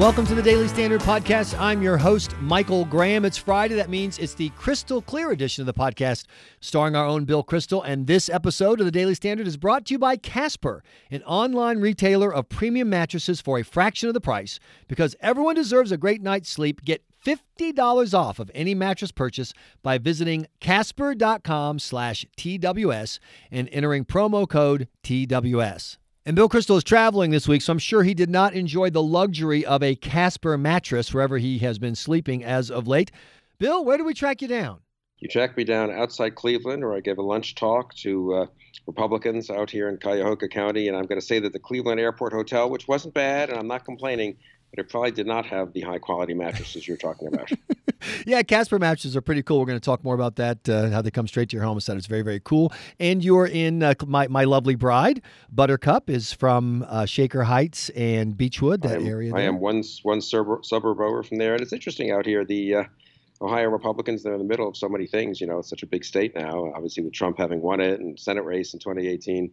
Welcome to the Daily Standard Podcast. I'm your host, Michael Graham. It's Friday. That means it's the crystal clear edition of the podcast, starring our own Bill Kristol. And this episode of the Daily Standard is brought to you by Casper, an online retailer of premium mattresses for a fraction of the price. Because everyone deserves a great night's sleep, get $50 off of any mattress purchase by visiting casper.com slash TWS and entering promo code TWS. And Bill Kristol is traveling this week, so I'm sure he did not enjoy the luxury of a Casper mattress wherever he has been sleeping as of late. Bill, where do we track you down? You track me down outside Cleveland, where I gave a lunch talk to uh, Republicans out here in Cuyahoga County. And I'm going to say that the Cleveland Airport Hotel, which wasn't bad, and I'm not complaining, but it probably did not have the high quality mattresses you're talking about. yeah, Casper mattresses are pretty cool. We're going to talk more about that, uh, how they come straight to your home. So it's very, very cool. And you're in uh, my, my lovely bride, Buttercup, is from uh, Shaker Heights and Beechwood, that I am, area. I am one, one suburb, suburb over from there. And it's interesting out here. The uh, Ohio Republicans, they're in the middle of so many things. You know, it's such a big state now, obviously, with Trump having won it and Senate race in 2018.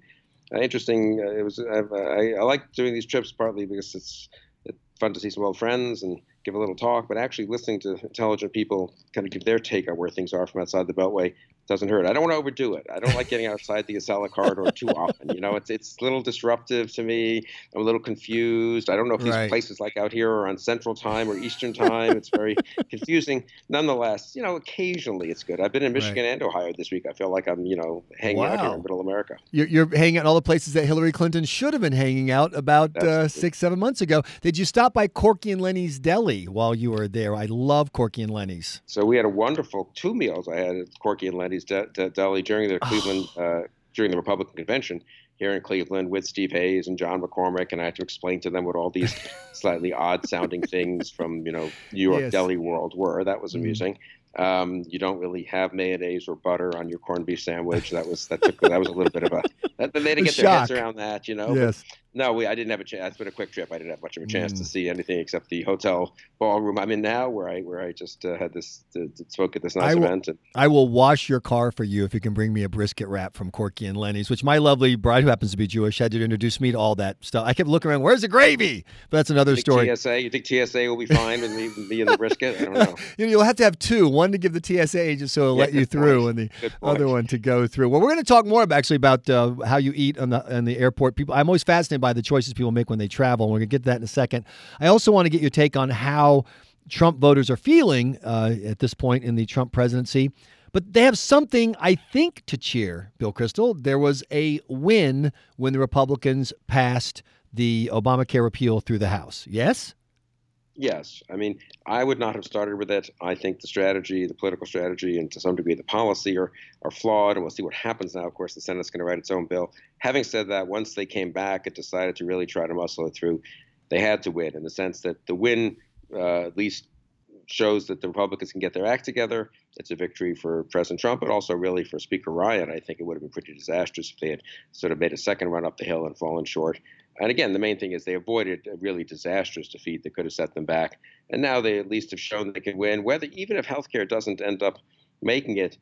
Uh, interesting. Uh, it was. I, I like doing these trips partly because it's fun to see some old friends and give a little talk, but actually listening to intelligent people kind of give their take on where things are from outside the Beltway doesn't hurt. I don't want to overdo it. I don't like getting outside the Acela corridor too often. You know, it's it's a little disruptive to me. I'm a little confused. I don't know if these Right. places like out here are on Central Time or Eastern Time. It's very confusing. Nonetheless, you know, occasionally it's good. I've been in Michigan and Ohio this week. I feel like I'm, you know, hanging out here in Middle America. You're, you're hanging out in all the places that Hillary Clinton should have been hanging out about uh, six, seven months ago. Did you stop by Corky and Lenny's Deli while you were there? I love Corky and Lenny's. So we had a wonderful two meals I had at Corky and Lenny's de- de- Deli during the Cleveland uh, during the Republican convention here in Cleveland with Steve Hayes and John McCormack, and I had to explain to them what all these slightly odd sounding things from you know New York Yes. deli world were. That was Mhm. amusing. Um, you don't really have mayonnaise or butter on your corned beef sandwich. That was that took that was a little bit of a that, they didn't A get their heads around that, you know. Yes. No, we, I didn't have a chance. It's been a quick trip. I didn't have much of a chance to Mm. see anything except the hotel ballroom I'm in now, where I where I just uh, had this uh, spoke at this nice I will- event. And I will wash your car for you if you can bring me a brisket wrap from Corky and Lenny's, which my lovely bride, who happens to be Jewish, had to introduce me to all that stuff. I kept looking around, where's the gravy? But that's another think story. TSA, you think TSA will be fine with me, me and the brisket? I don't know. You know, you'll have to have two, one to give the TSA agent so it'll Yeah, let you through, point. and the other one to go through. Well, we're going to talk more about, actually about uh, how you eat on the on the airport. People, I'm always fascinated by the choices people make when they travel. and We're going to get to that in a second. I also want to get your take on how Trump voters are feeling uh, at this point in the Trump presidency. But they have something, I think, to cheer, Bill Kristol. There was a win when the Republicans passed the Obamacare repeal through the House. Yes? Yes, I mean, I would not have started with it. I think the strategy, the political strategy, and to some degree the policy are are flawed, and we'll see what happens now. Of course, the Senate's going to write its own bill. Having said that, once they came back and decided to really try to muscle it through, they had to win in the sense that the win uh, at least shows that the Republicans can get their act together. It's a victory for President Trump, but also really for Speaker Ryan. I think it would have been pretty disastrous if they had sort of made a second run up the hill and fallen short. And again, the main thing is they avoided a really disastrous defeat that could have set them back. And now they at least have shown they can win. Whether even if healthcare doesn't end up making it,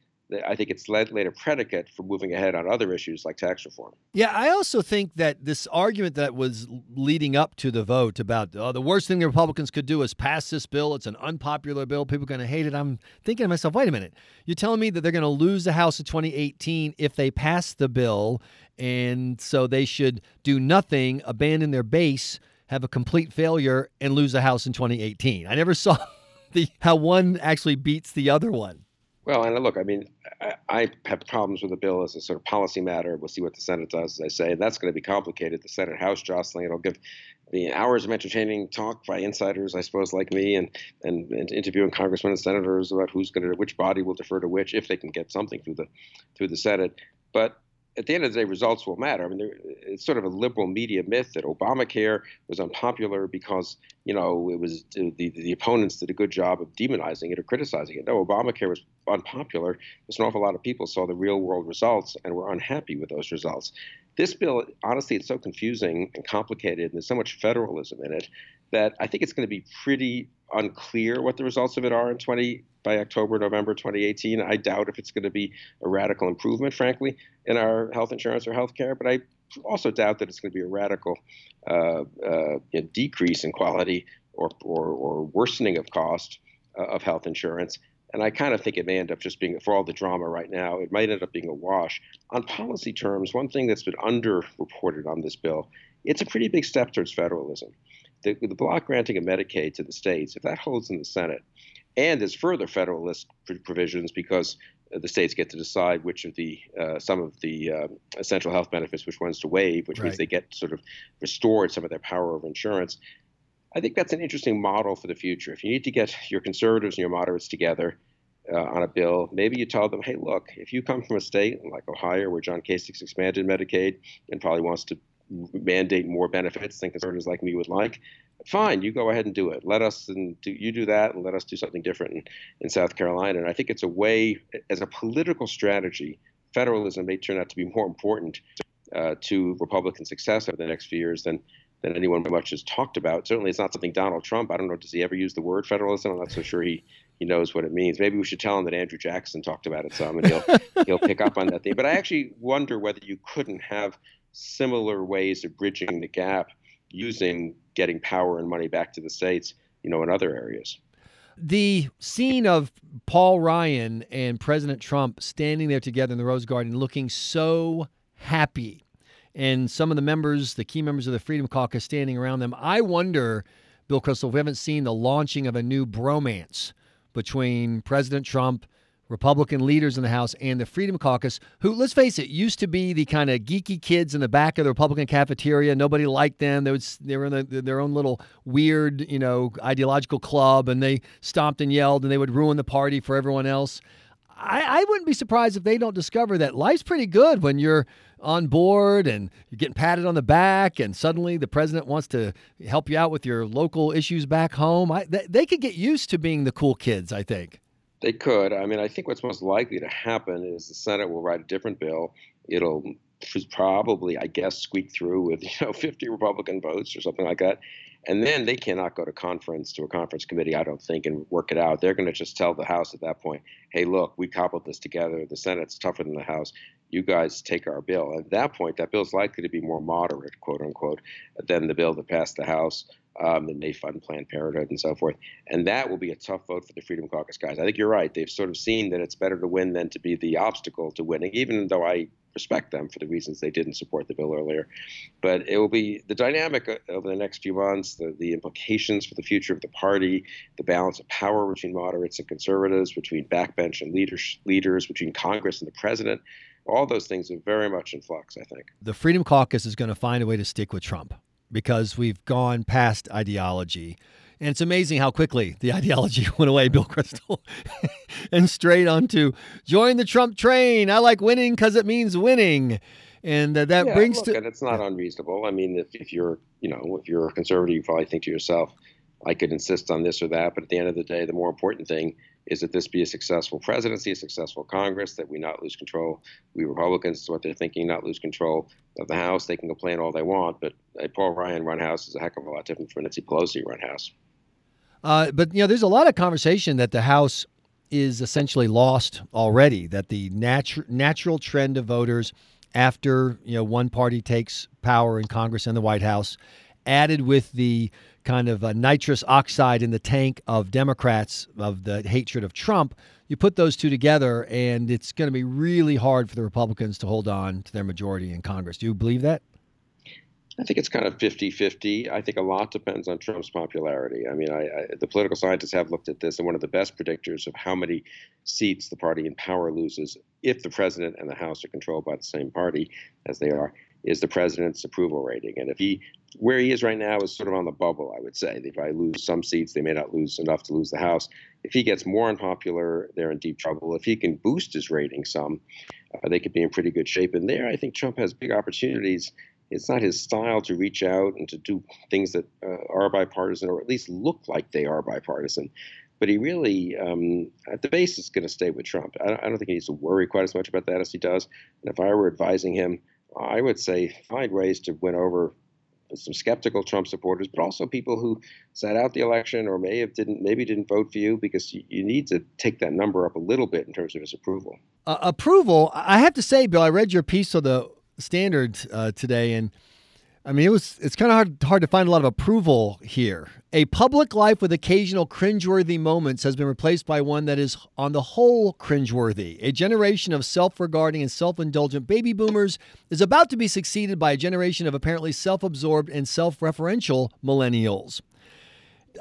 I think it's laid, a predicate for moving ahead on other issues like tax reform. Yeah, I also think that this argument that was leading up to the vote about oh, the worst thing the Republicans could do is pass this bill. It's an unpopular bill. People are going to hate it. I'm thinking to myself, wait a minute. You're telling me that they're going to lose the House in 2018 if they pass the bill, and so they should do nothing, abandon their base, have a complete failure, and lose the House in 2018. I never saw the how one actually beats the other one. Well, and look, I mean, I, I have problems with the bill as a sort of policy matter. We'll see what the Senate does, as I say. That's going to be complicated. The Senate House jostling, it'll give the hours of entertaining talk by insiders, I suppose, like me, and, and, and interviewing congressmen and senators about who's going to, which body will defer to which, if they can get something through the, through the Senate. But at the end of the day, results will matter. I mean, there, it's sort of a liberal media myth that Obamacare was unpopular because you know it was the, the opponents did a good job of demonizing it or criticizing it. No, Obamacare was unpopular. There's an awful lot of people saw the real world results and were unhappy with those results. This bill, honestly, it's so confusing and complicated, and there's so much federalism in it that I think it's going to be pretty unclear what the results of it are in 20 by October, November 2018. I doubt if it's going to be a radical improvement, frankly, in our health insurance or health care, but I also doubt that it's going to be a radical uh, uh, decrease in quality or, or, or worsening of cost uh, of health insurance. And I kind of think it may end up just being, for all the drama right now, it might end up being a wash. On policy terms, one thing that's been underreported on this bill, it's a pretty big step towards federalism. The, the block granting of Medicaid to the states, if that holds in the Senate, and there's further federalist provisions because the states get to decide which of the uh, some of the uh, essential health benefits, which ones to waive, which right. means they get sort of restored some of their power over insurance. I think that's an interesting model for the future. If you need to get your conservatives and your moderates together uh, on a bill, maybe you tell them, hey, look, if you come from a state like Ohio where John Kasich's expanded Medicaid and probably wants to mandate more benefits than conservatives like me would like, fine, you go ahead and do it. Let us and do you do that, and let us do something different in, in South Carolina. And I think it's a way, as a political strategy, federalism may turn out to be more important uh, to Republican success over the next few years than than anyone much has talked about. Certainly, it's not something Donald Trump. I don't know. Does he ever use the word federalism? I'm not so sure he he knows what it means. Maybe we should tell him that Andrew Jackson talked about it some, and he'll he'll pick up on that thing. But I actually wonder whether you couldn't have similar ways of bridging the gap using getting power and money back to the states, you know, in other areas. The scene of Paul Ryan and President Trump standing there together in the Rose Garden looking so happy, and some of the members, the key members of the Freedom Caucus, standing around them. I wonder, Bill if we haven't seen the launching of a new bromance between President Trump Republican leaders in the House and the Freedom Caucus, who, let's face it, used to be the kind of geeky kids in the back of the Republican cafeteria. Nobody liked them. They, they were in the, their own little weird, you know, ideological club, and they stomped and yelled, and they would ruin the party for everyone else. I, I wouldn't be surprised if they don't discover that life's pretty good when you're on board and you're getting patted on the back, and suddenly the president wants to help you out with your local issues back home. I, they, they could get used to being the cool kids, I think. They could. I mean, I think what's most likely to happen is the Senate will write a different bill. It'll probably, I guess, squeak through with you know 50 Republican votes or something like that, and then they cannot go to conference to a conference committee, I don't think, and work it out. They're going to just tell the House at that point, "Hey, look, we cobbled this together. The Senate's tougher than the House. You guys take our bill." At that point, that bill's likely to be more moderate, quote unquote, than the bill that passed the House um, and they fund Planned Parenthood and so forth. And that will be a tough vote for the Freedom Caucus guys. I think you're right. They've sort of seen that it's better to win than to be the obstacle to winning, even though I respect them for the reasons they didn't support the bill earlier. But it will be the dynamic uh, over the next few months, the, the implications for the future of the party, the balance of power between moderates and conservatives, between backbench and leaders, leaders between Congress and the president. All those things are very much in flux, I think. The Freedom Caucus is going to find a way to stick with Trump because we've gone past ideology. And it's amazing how quickly the ideology went away, Bill Kristol, and straight onto join the Trump train. I like winning because it means winning. And uh, that yeah, brings look, to. And it's not unreasonable. I mean, if, if you're, you know, if you're a conservative, you probably think to yourself, I could insist on this or that. But at the end of the day, the more important thing is that this be a successful presidency, a successful Congress, that we not lose control. We Republicans, is what they're thinking, not lose control of the House. They can complain all they want, but a Paul Ryan run House is a heck of a lot different from Nancy Pelosi run House. Uh, but you know, there's a lot of conversation that the House is essentially lost already. That the natu- natural trend of voters after you know one party takes power in Congress and the White House, added with the kind of uh, nitrous oxide in the tank of Democrats of the hatred of Trump, you put those two together, and it's going to be really hard for the Republicans to hold on to their majority in Congress. Do you believe that? I think it's kind of 50 50. I think a lot depends on Trump's popularity. I mean, I, I, the political scientists have looked at this, and one of the best predictors of how many seats the party in power loses if the president and the House are controlled by the same party as they are is the president's approval rating. And if he, where he is right now, is sort of on the bubble, I would say. If I lose some seats, they may not lose enough to lose the House. If he gets more unpopular, they're in deep trouble. If he can boost his rating some, uh, they could be in pretty good shape. And there, I think Trump has big opportunities. It's not his style to reach out and to do things that uh, are bipartisan, or at least look like they are bipartisan but he really, um, at the base, is going to stay with Trump. I don't, I don't, think he needs to worry quite as much about that as he does. And if I were advising him, I would say find ways to win over some skeptical Trump supporters, but also people who sat out the election or may have didn't maybe didn't vote for you because you, you need to take that number up a little bit in terms of his approval. Uh, approval, I have to say, Bill, I read your piece of the Standard uh, today, and I mean, it was it's kind of hard hard to find a lot of approval here. A public life with occasional cringeworthy moments has been replaced by one that is on the whole cringeworthy. A generation of self-regarding and self-indulgent baby boomers is about to be succeeded by a generation of apparently self-absorbed and self-referential millennials.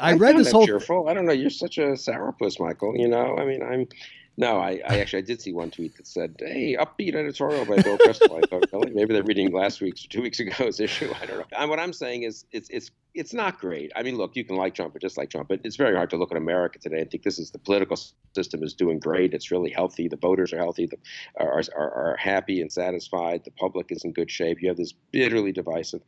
I, I read this whole cheerful. I don't know. You're such a sourpuss, Michael. You know, I mean, I'm no, I, I actually I did see one tweet that said, "Hey, upbeat editorial by Bill Kristol." I thought maybe they're reading last week's or two weeks ago's issue. I don't know. And what I'm saying is, it's it's it's not great. I mean, look, you can like Trump or just like Trump, but it's very hard to look at America today and think this is the political system is doing great. It's really healthy. The voters are healthy. The, are, are are happy and satisfied. The public is in good shape. You have this bitterly divisive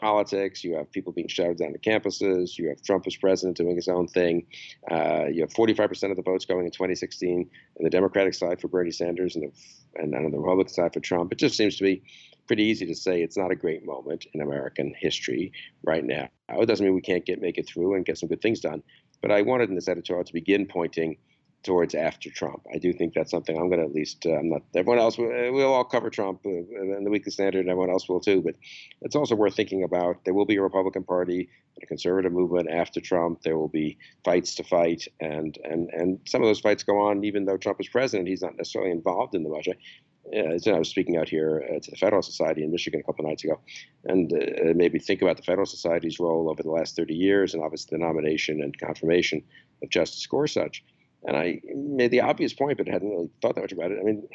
politics. You have people being shouted down to campuses. You have Trump as president doing his own thing. Uh, you have 45% of the votes going in 2016 on the Democratic side for Bernie Sanders and, the, and on the Republican side for Trump. It just seems to be pretty easy to say it's not a great moment in American history right now. It doesn't mean we can't get make it through and get some good things done. But I wanted in this editorial to begin pointing – towards after Trump. I do think that's something I'm going to at least. Uh, I'm not. Everyone else will, uh, we'll all cover Trump uh, and the Weekly Standard, and everyone else will too. But it's also worth thinking about. There will be a Republican Party, and a conservative movement after Trump. There will be fights to fight, and and and some of those fights go on even though Trump is president. He's not necessarily involved in the much. I, I was speaking out here uh, to the Federalist Society in Michigan a couple nights ago, and uh, maybe think about the Federalist Society's role over the last 30 years, and obviously the nomination and confirmation of Justice Gorsuch. And I made the obvious point, but hadn't really thought that much about it. I mean,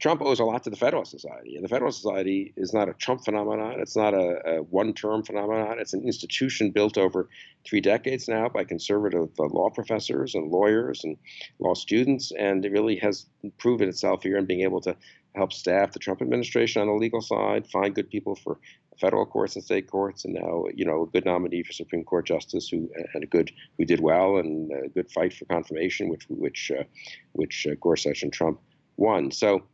Trump owes a lot to the Federalist Society, and the Federalist Society is not a Trump phenomenon. It's not a, a one-term phenomenon. It's an institution built over three decades now by conservative uh, law professors and lawyers and law students, and it really has proven itself here in being able to help staff the Trump administration on the legal side, find good people for federal courts and state courts, and now you know a good nominee for Supreme Court justice who and a good who did well and a good fight for confirmation, which which uh, which uh, Gorsuch and Trump won. So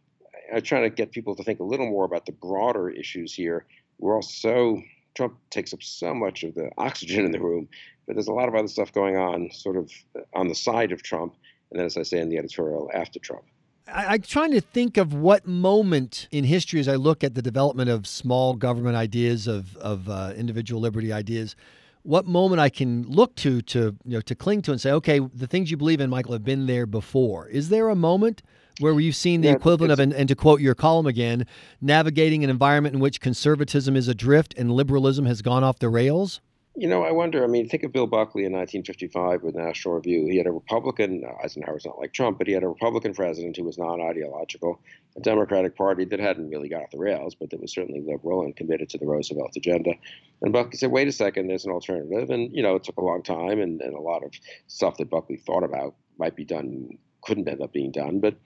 I'm trying to get people to think a little more about the broader issues here. We're all so Trump takes up so much of the oxygen in the room, but there's a lot of other stuff going on, sort of on the side of Trump, and then as I say in the editorial, after Trump. I, am trying to think of what moment in history, as I look at the development of small government ideas, of of uh, individual liberty ideas, what moment I can look to to you know to cling to and say, okay, the things you believe in, Michael, have been there before. Is there a moment where you've seen the yeah, equivalent of, and, and to quote your column again, navigating an environment in which conservatism is adrift and liberalism has gone off the rails? You know, I wonder. I mean, think of Bill Buckley in 1955 with National Review. He had a Republican, uh, Eisenhower's not like Trump, but he had a Republican president who was non ideological, a Democratic Party that hadn't really got off the rails, but that was certainly liberal and committed to the Roosevelt agenda. And Buckley said, wait a second, there's an alternative. And, you know, it took a long time, and, and a lot of stuff that Buckley thought about might be done couldn't end up being done. But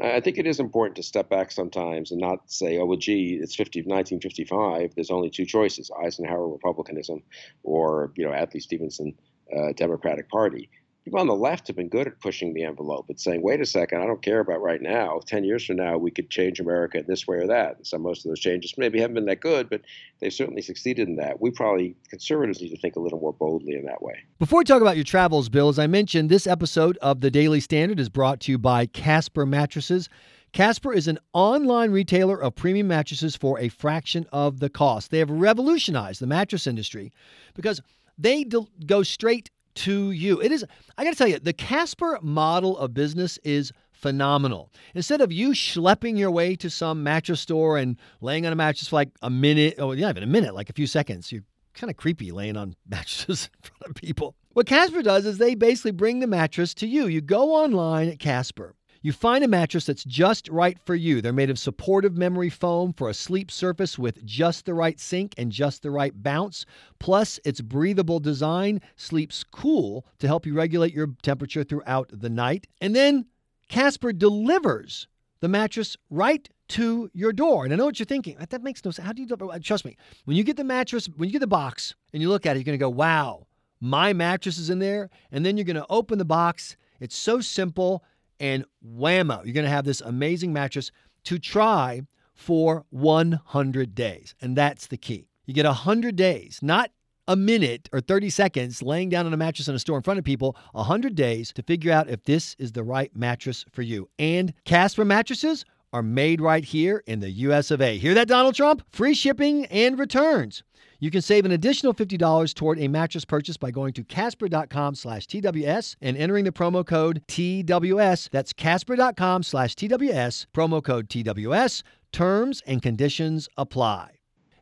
I think it is important to step back sometimes and not say, oh, well, gee, it's 50, 1955. There's only two choices Eisenhower Republicanism or, you know, Adlai Stevenson uh, Democratic Party people on the left have been good at pushing the envelope and saying, wait a second, I don't care about right now. 10 years from now, we could change America in this way or that. And so most of those changes maybe haven't been that good, but they've certainly succeeded in that. We probably, conservatives, need to think a little more boldly in that way. Before we talk about your travels, Bill, as I mentioned, this episode of The Daily Standard is brought to you by Casper Mattresses. Casper is an online retailer of premium mattresses for a fraction of the cost. They have revolutionized the mattress industry because they go straight to you. It is, I got to tell you, the Casper model of business is phenomenal. Instead of you schlepping your way to some mattress store and laying on a mattress for like a minute, or not even a minute, like a few seconds, you're kind of creepy laying on mattresses in front of people. What Casper does is they basically bring the mattress to you. You go online at Casper. You find a mattress that's just right for you. They're made of supportive memory foam for a sleep surface with just the right sink and just the right bounce. Plus, its breathable design sleeps cool to help you regulate your temperature throughout the night. And then Casper delivers the mattress right to your door. And I know what you're thinking. That makes no sense. How do you trust me? When you get the mattress, when you get the box and you look at it, you're going to go, "Wow, my mattress is in there." And then you're going to open the box. It's so simple and whammo, you're going to have this amazing mattress to try for 100 days. And that's the key. You get 100 days, not a minute or 30 seconds laying down on a mattress in a store in front of people, 100 days to figure out if this is the right mattress for you. And Casper mattresses are made right here in the US of A. Hear that, Donald Trump? Free shipping and returns. You can save an additional $50 toward a mattress purchase by going to casper.com slash TWS and entering the promo code TWS. That's casper.com slash TWS, promo code TWS. Terms and conditions apply.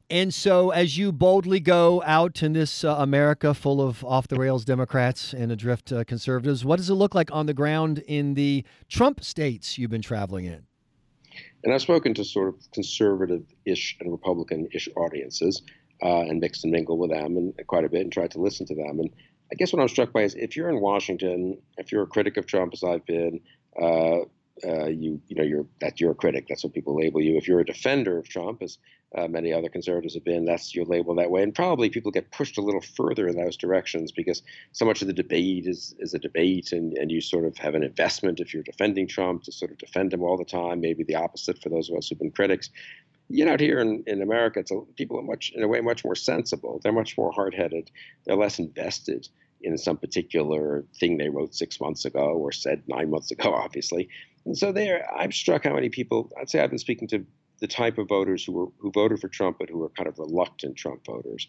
And so, as you boldly go out in this uh, America full of off the rails Democrats and adrift uh, conservatives, what does it look like on the ground in the Trump states you've been traveling in? And I've spoken to sort of conservative ish and Republican ish audiences uh, and mixed and mingled with them and quite a bit and tried to listen to them. And I guess what I'm struck by is if you're in Washington, if you're a critic of Trump as I've been, uh, uh, you you know you're that you're a critic. That's what people label you. If you're a defender of Trump, as uh, many other conservatives have been, that's your label that way. And probably people get pushed a little further in those directions because so much of the debate is is a debate, and and you sort of have an investment if you're defending Trump to sort of defend him all the time. Maybe the opposite for those of us who've been critics. You know, out here in, in America, it's a, people are much in a way much more sensible. They're much more hard headed. They're less invested in some particular thing they wrote six months ago or said nine months ago, obviously. And so there, I'm struck how many people. I'd say I've been speaking to the type of voters who were who voted for Trump, but who were kind of reluctant Trump voters,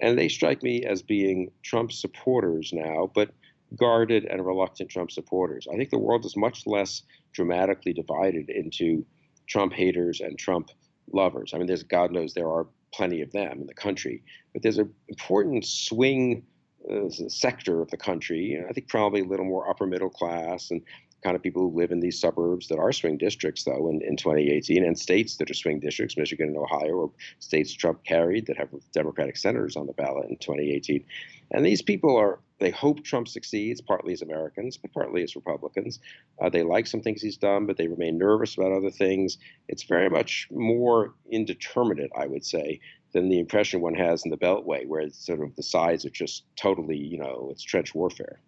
and they strike me as being Trump supporters now, but guarded and reluctant Trump supporters. I think the world is much less dramatically divided into Trump haters and Trump lovers. I mean, there's God knows there are plenty of them in the country, but there's an important swing uh, sector of the country. I think probably a little more upper middle class and kind of people who live in these suburbs that are swing districts, though, in, in 2018, and states that are swing districts, Michigan and Ohio, or states Trump carried that have Democratic senators on the ballot in 2018. And these people are, they hope Trump succeeds, partly as Americans, but partly as Republicans. Uh, they like some things he's done, but they remain nervous about other things. It's very much more indeterminate, I would say, than the impression one has in the Beltway, where sort of the sides are just totally, you know, it's trench warfare.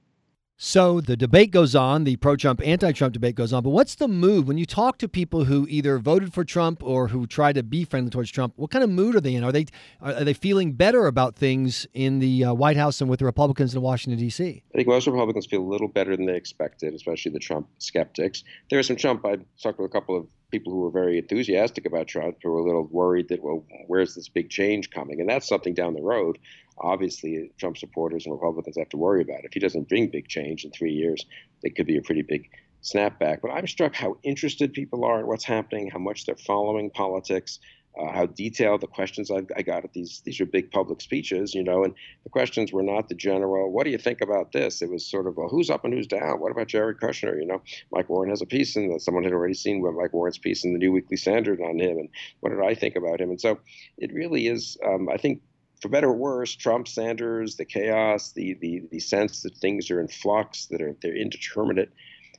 So the debate goes on, the pro Trump, anti Trump debate goes on. But what's the mood when you talk to people who either voted for Trump or who try to be friendly towards Trump? What kind of mood are they in? Are they are they feeling better about things in the uh, White House and with the Republicans in Washington, D.C.? I think most Republicans feel a little better than they expected, especially the Trump skeptics. There are some Trump, I talked with a couple of people who were very enthusiastic about Trump who were a little worried that, well, where's this big change coming? And that's something down the road obviously Trump supporters and Republicans have to worry about. If he doesn't bring big change in three years, it could be a pretty big snapback. But I'm struck how interested people are in what's happening, how much they're following politics, uh, how detailed the questions I've, I got at these these are big public speeches, you know, and the questions were not the general. What do you think about this? It was sort of well, who's up and who's down. What about Jared Kushner? You know, Mike Warren has a piece, and that someone had already seen Mike Warren's piece in the New Weekly Standard on him, and what did I think about him? And so it really is. Um, I think for better or worse, Trump, Sanders, the chaos, the, the, the sense that things are in flux, that are they're indeterminate,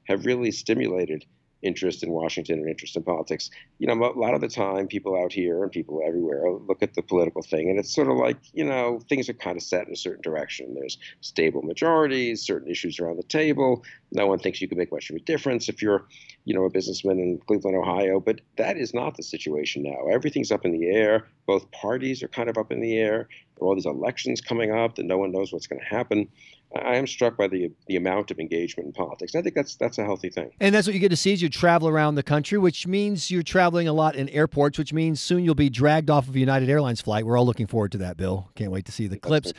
have really stimulated interest in Washington and interest in politics. You know, a lot of the time, people out here and people everywhere look at the political thing, and it's sort of like, you know, things are kind of set in a certain direction. There's stable majorities, certain issues are on the table. No one thinks you can make much of a difference if you're, you know, a businessman in Cleveland, Ohio. But that is not the situation now. Everything's up in the air. Both parties are kind of up in the air. There are all these elections coming up that no one knows what's going to happen. I am struck by the the amount of engagement in politics. I think that's that's a healthy thing. And that's what you get to see as you travel around the country, which means you're traveling a lot in airports, which means soon you'll be dragged off of a United Airlines flight. We're all looking forward to that, Bill. Can't wait to see the clips.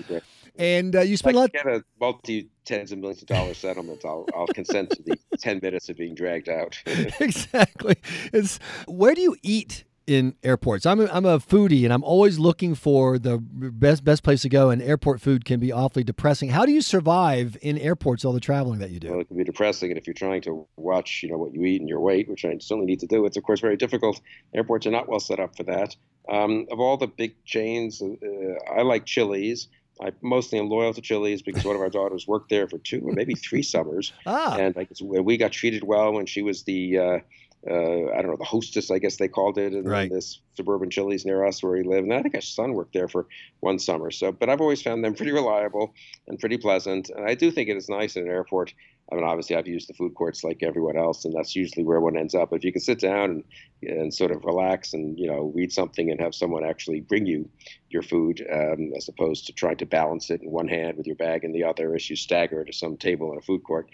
And uh, you spend a lot. Get a multi tens of millions of dollar settlement. I'll I'll consent to the ten minutes of being dragged out. exactly. It's where do you eat in airports. I'm a, I'm a foodie and I'm always looking for the best best place to go. And airport food can be awfully depressing. How do you survive in airports all the traveling that you do? Well, it can be depressing, and if you're trying to watch, you know, what you eat and your weight, which I certainly need to do, it's of course very difficult. Airports are not well set up for that. Um, of all the big chains, uh, I like Chili's. I mostly am loyal to Chili's because one of our daughters worked there for two or maybe three summers, ah. and like we got treated well when she was the uh, uh, I don't know, the hostess, I guess they called it, in right. this suburban Chili's near us where we live. And I think our son worked there for one summer. So, but I've always found them pretty reliable and pretty pleasant. And I do think it is nice in an airport. I mean, obviously, I've used the food courts like everyone else, and that's usually where one ends up. If you can sit down and, and sort of relax and you know read something and have someone actually bring you your food, um, as opposed to trying to balance it in one hand with your bag in the other as you stagger to some table in a food court,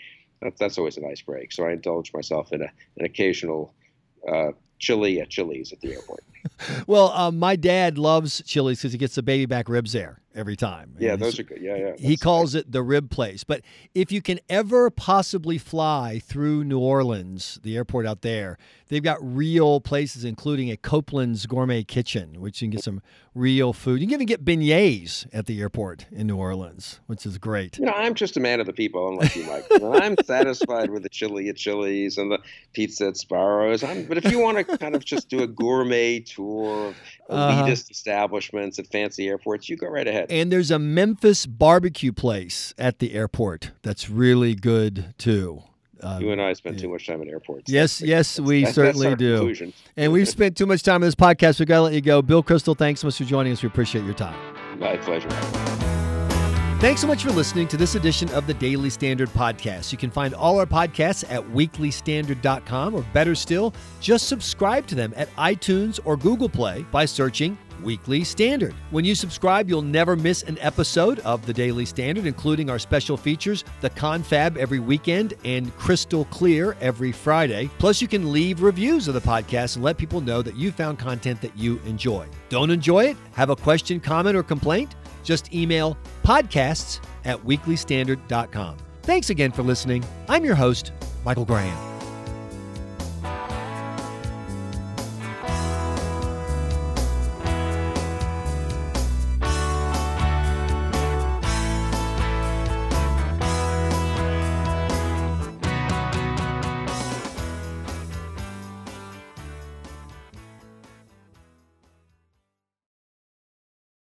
that's that's always a nice break. So I indulge myself in a, an occasional uh, chili at Chili's at the airport. well, um, my dad loves Chili's because he gets the baby back ribs there every time. Yeah, those are good. Yeah, yeah. He calls nice. it the rib place. But if you can ever possibly fly through New Orleans, the airport out there, they've got real places, including a Copeland's Gourmet Kitchen, which you can get some real food. You can even get beignets at the airport in New Orleans, which is great. You know, I'm just a man of the people, unlike you, Mike. I'm satisfied with the chili at Chili's and the pizza at Sbarro's. I'm, but if you want to kind of just do a gourmet tour of uh-huh. elitist uh, establishments at fancy airports, you go right ahead. And there's a Memphis barbecue place at the airport that's really good too. Um, you and I spend too much time in airports. Yes, yes, we certainly do. Conclusion. And we've spent too much time in this podcast. We've got to let you go. Bill Kristol, thanks so much for joining us. We appreciate your time. My pleasure. Thanks so much for listening to this edition of the Daily Standard Podcast. You can find all our podcasts at weeklystandard.com, or better still, just subscribe to them at iTunes or Google Play by searching Weekly Standard. When you subscribe, you'll never miss an episode of the Daily Standard, including our special features, the Confab every weekend and Kristol Clear every Friday. Plus, you can leave reviews of the podcast and let people know that you found content that you enjoy. Don't enjoy it? Have a question, comment, or complaint? Just email podcasts at weeklystandard.com. Thanks again for listening. I'm your host, Michael Graham.